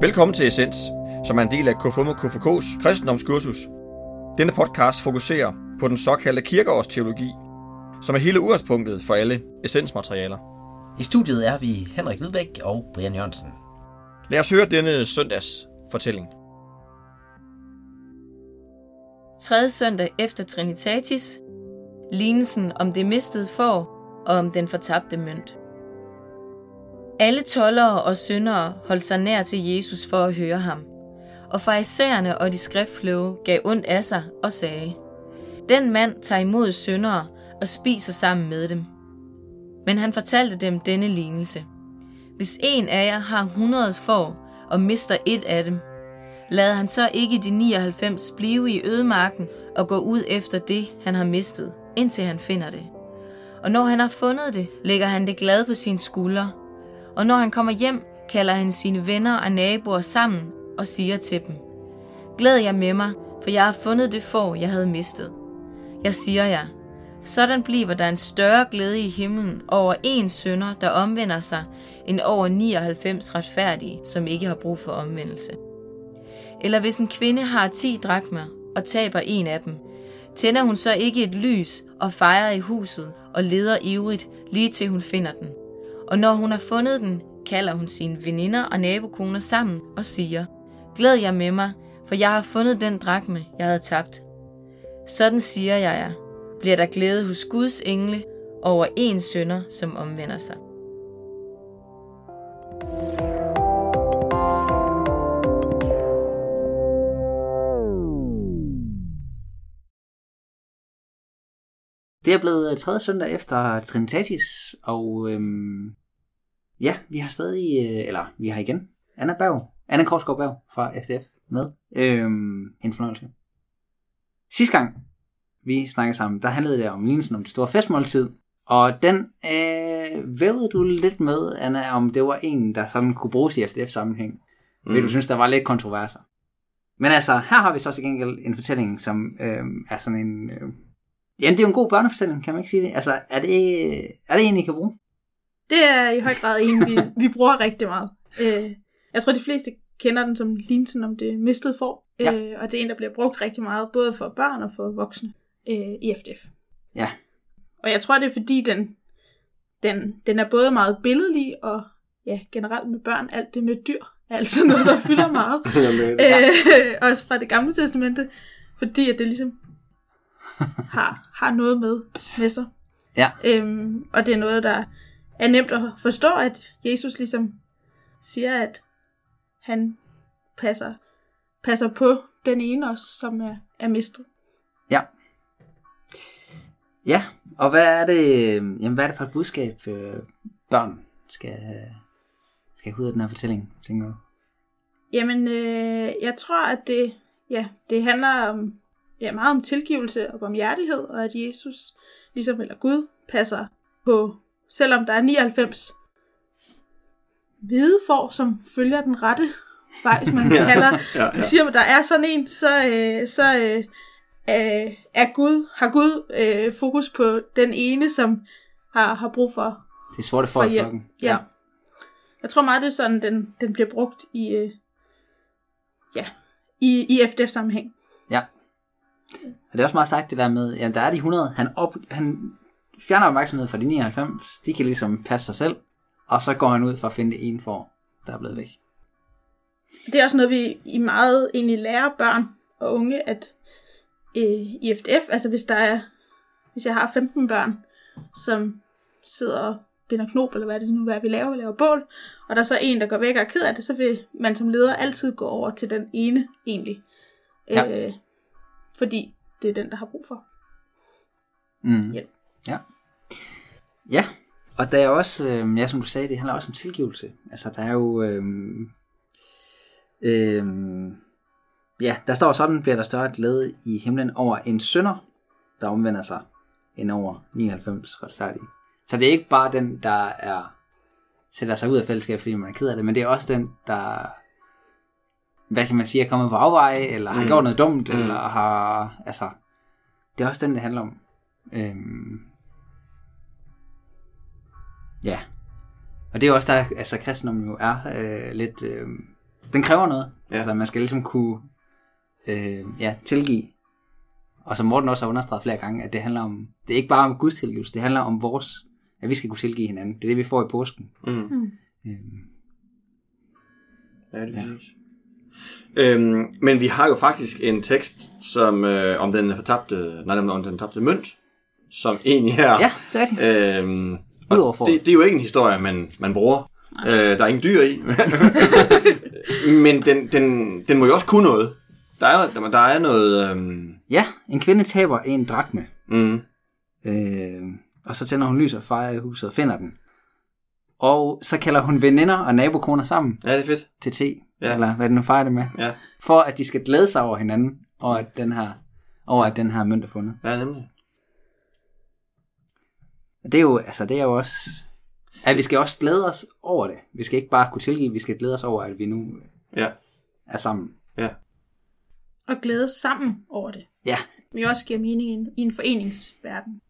Velkommen til Essens, som er en del af KFUM og KFK's kristendomskursus. Denne podcast fokuserer på den såkaldte kirkeårsteologi, som er hele udgangspunktet for alle essensmaterialer. I studiet er vi Henrik Hvidbæk og Brian Jørgensen. Lad os høre denne søndags fortælling. Tredje søndag efter Trinitatis, lignelsen om det mistede får og om den fortabte mønt. Alle tollere og syndere holdt sig nær til Jesus for at høre ham, og farisæerne og de skriftløve gav ondt af sig og sagde, Den mand tager imod syndere og spiser sammen med dem. Men han fortalte dem denne lignelse. Hvis en af jer har 100 får og mister et af dem, lader han så ikke de 99 blive i ødemarken og gå ud efter det, han har mistet, indtil han finder det. Og når han har fundet det, lægger han det glad på sin skulder. Og når han kommer hjem, kalder han sine venner og naboer sammen og siger til dem, Glæd jer med mig, for jeg har fundet det får, jeg havde mistet. Jeg siger jer, sådan bliver der en større glæde i himlen over en sønder, der omvender sig, end over 99 retfærdige, som ikke har brug for omvendelse. Eller hvis en kvinde har 10 drakmer og taber en af dem, tænder hun så ikke et lys og fejrer i huset og leder ivrigt lige til hun finder den. Og når hun har fundet den, kalder hun sine veninder og nabokoner sammen og siger, Glæd jer med mig, for jeg har fundet den drakme, jeg havde tabt. Sådan siger jeg jer, bliver der glæde hos Guds engle over en sønder, som omvender sig. Det er blevet tredje søndag efter Trinitatis, og øhm, ja, vi har stadig, øh, eller vi har igen Anna Berg, Anna Korsgaard Berg fra FDF med. Øhm, en fornøjelse. Sidste gang, vi snakkede sammen, der handlede det om lignelsen om det store festmåltid, og den øh, vævede du lidt med, Anna, om det var en, der sådan kunne bruges i FDF-sammenhæng. Mm. Fordi du synes, der var lidt kontroverser. Men altså, her har vi så til gengæld en fortælling, som øh, er sådan en... Øh, ja, det er jo en god børnefortælling, kan man ikke sige det? Altså, er det, er det en, I kan bruge? Det er i høj grad en, vi, vi bruger rigtig meget. Øh, jeg tror, de fleste kender den som lignelsen om det mistede får. Ja. Øh, og det er en, der bliver brugt rigtig meget, både for børn og for voksne øh, i FDF. Ja. Og jeg tror, det er fordi, den, den, den er både meget billedlig, og ja, generelt med børn, alt det med dyr, er altid noget, der fylder meget. øh, også fra det gamle testamente, fordi at det ligesom har, har noget med, med sig. Ja. Øhm, og det er noget, der er nemt at forstå, at Jesus ligesom siger, at han passer, passer på den ene også, som er, er mistet. Ja. Ja, og hvad er det, jamen, hvad er det for et budskab, øh, børn skal, skal have ud af den her fortælling, tænker du? Jamen, øh, jeg tror, at det, ja, det handler om, ja, meget om tilgivelse og barmhjertighed, og at Jesus, ligesom eller Gud, passer på, selvom der er 99 hvide får, som følger den rette vej, hvis man Ja, kalder, ja, ja. siger man, der er sådan en, så, øh, så øh, øh, er Gud, har Gud øh, fokus på den ene, som har, har brug for, Det er sorte for for hjælp. flokken. Ja. Jeg tror meget, det er sådan, den, den bliver brugt i, øh, ja, i, i FDF-sammenhæng. ja. Og det er også meget sagt det der med, ja, der er de 100, han, op, han fjerner opmærksomhed fra de 99, de kan ligesom passe sig selv, og så går han ud for at finde ene for, der er blevet væk. Det er også noget, vi i meget egentlig lærer børn og unge, at øh, i FDF, altså hvis der er, hvis jeg har 15 børn, som sidder og binder knop, eller hvad det nu er, vi laver, vi laver bål, og der er så en, der går væk og er ked af det, så vil man som leder altid gå over til den ene egentlig. Ja. Øh, fordi det er den, der har brug for. Mm. Hjælp. Ja. Ja, og der er også, øh, ja, som du sagde, det handler også om tilgivelse. Altså, der er jo, øh, øh, ja, der står sådan, bliver der større glæde i himlen over en sønder, der omvender sig, end over 99 retfærdige. Så det er ikke bare den, der er sætter sig ud af fællesskab, fordi man er ked af det, men det er også den, der hvad kan man sige, er kommet på afveje, eller har Mm. gjort noget dumt, Mm. eller har, altså, det er også den, det handler om. Øhm, ja. Og det er også der, altså kristendommen jo er øh, lidt, øh, den kræver noget. Ja. Ja. Altså, man skal ligesom kunne øh, ja, tilgive. Og som Morten også har understreget flere gange, at det handler om, det er ikke bare om Guds tilgivelse, det handler om vores, at vi skal kunne tilgive hinanden. Det er det, vi får i påsken. Mm. Mm. Øh, Ja, det er præcis. Øhm, men vi har jo faktisk en tekst som øh, om den fortabte, nej, om den fortabte mønt, som egentlig her. ja, det er rigtigt. Øhm, Udover for. det, det er jo ikke en historie, man, man bruger. Øh, der er ingen dyr i. men den, den, den må jo også kunne noget. Der er, jo- der er noget... Øhm, Ja, en kvinde taber en drakme. mm, Øh, og så tænder hun lys og fejrer i huset og finder den. Og så kalder hun veninder og nabokoner sammen ja, det er fedt. til te, ja. eller hvad den nu fejrer det med, Ja, for at de skal glæde sig over hinanden, og at den her, over at den her mønt er fundet. ja nemlig. Det er jo, altså, det er jo også, at vi skal også glæde os over det. Vi skal ikke bare kunne tilgive, vi skal glæde os over, at vi nu Ja, er sammen. ja. Og glæde sammen over det. Ja, Vi også giver mening i en, i en foreningsverden,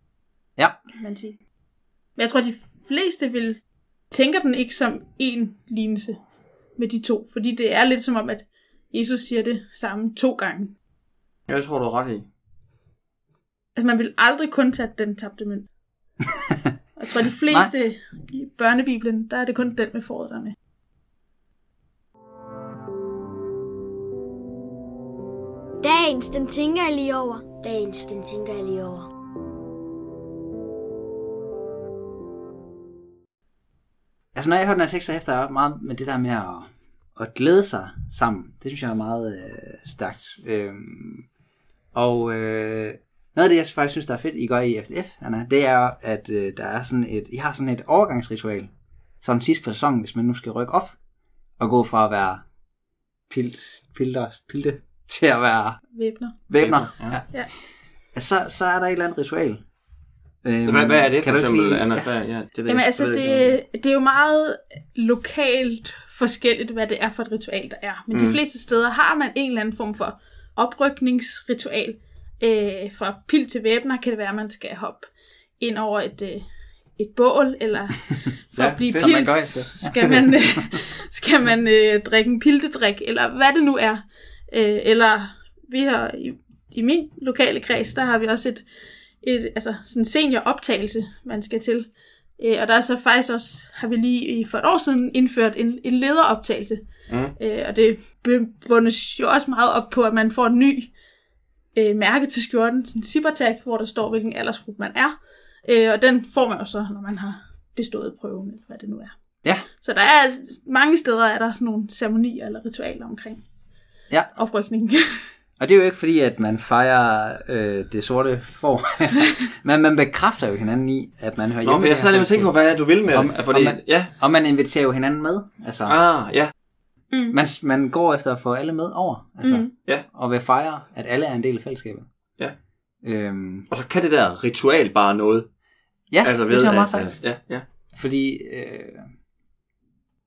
ja, kan man sige. Men jeg tror, de fleste vil tænker den ikke som en lignelse med de to. Fordi det er lidt som om, at Jesus siger det samme to gange. Det tror du er ret i. Altså, man vil aldrig kun tage den tabte mønt. Jeg tror, de fleste i børnebiblen, der er det kun den med foråret, der er med. Dagens, den tænker jeg lige over. Dagens, den tænker jeg lige over. Altså når jeg hører den her tekst, så efter jeg meget med det der med at, at glæde sig sammen. Det synes jeg er meget øh, stærkt. Øhm, og øh, noget af det, jeg faktisk synes, der er fedt, I gør i FDF, Anna, det er, at øh, der er sådan et, I har sådan et overgangsritual, sådan sidst på sæsonen, hvis man nu skal rykke op, og gå fra at være pilt, pilter, pilte, til at være Væbner. væbner. Ja. Ja. Ja. Så, så er der et eller andet ritual. Øhm, Hvad, hvad er det for eksempel, lige- Anna? Ja. Hvad, ja, det Jamen jeg- altså, det, det er jo meget lokalt forskelligt, hvad det er for et ritual, der er. Men mm. de fleste steder har man en eller anden form for oprykningsritual. Øh, fra pil til væbner kan det være, at man skal hoppe ind over et, øh, et bål, eller for Ja, at blive man pils, efter. skal man, øh, skal man øh, drikke en piltedrik, eller hvad det nu er. Øh, eller vi har i, i min lokale kreds, der har vi også et, et altså sådan en senioroptagelse, man skal til. Øh, og der er så faktisk også, har vi lige for et år siden indført en, en lederoptagelse. Mm. Øh, og det bundes jo også meget op på, at man får en ny øh, mærke til skjorten, sådan en zippertag, hvor der står, hvilken aldersgruppe man er. Øh, og den får man jo så, når man har bestået prøven, eller hvad det nu er. Ja, Så der er mange steder, er der sådan nogle ceremonier eller ritualer omkring ja. oprykning. Og det er jo ikke fordi, at man fejrer øh, det sorte får. Men man bekræfter jo hinanden i, at man hører Nå, hjemme for i jeg det sad lige og tænkte på, hvad du vil med Om- det. Fordi, om man- ja, Og man inviterer jo hinanden med. Altså, ah, ja, mm. man, man går efter at få alle med over. Altså, Mm. ja. Og vil fejre, at alle er en del af fællesskabet. Ja. Øhm, Og så kan det der ritual bare noget. ja, altså, det synes jeg meget at- sejt. Ja, ja. Fordi, øh,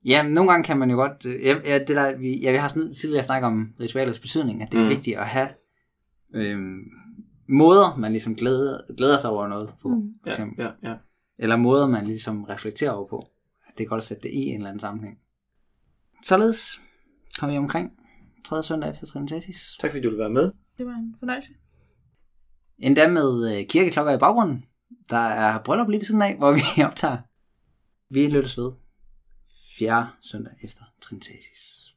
ja, nogle gange kan man jo godt, øh, ja, ja, det der, vi, ja, vi har sådan, tidligere snakket om ritualets betydning, at det er Mm. vigtigt at have øh, måder, man ligesom glæder, glæder sig over noget på, Mm. for Ja, eksempel. ja, ja. Eller måder, man ligesom reflekterer over på. At det er godt at sætte det i en eller anden sammenhæng. Således kom vi omkring tredje søndag efter Trinitatis. Tak fordi du ville være med. Det var en fornøjelse. Endda med øh, kirkeklokker i baggrunden. Der er bryllup lige ved siden af, hvor vi optager. Vi lyttes ved fjerde søndag efter Trinitatis.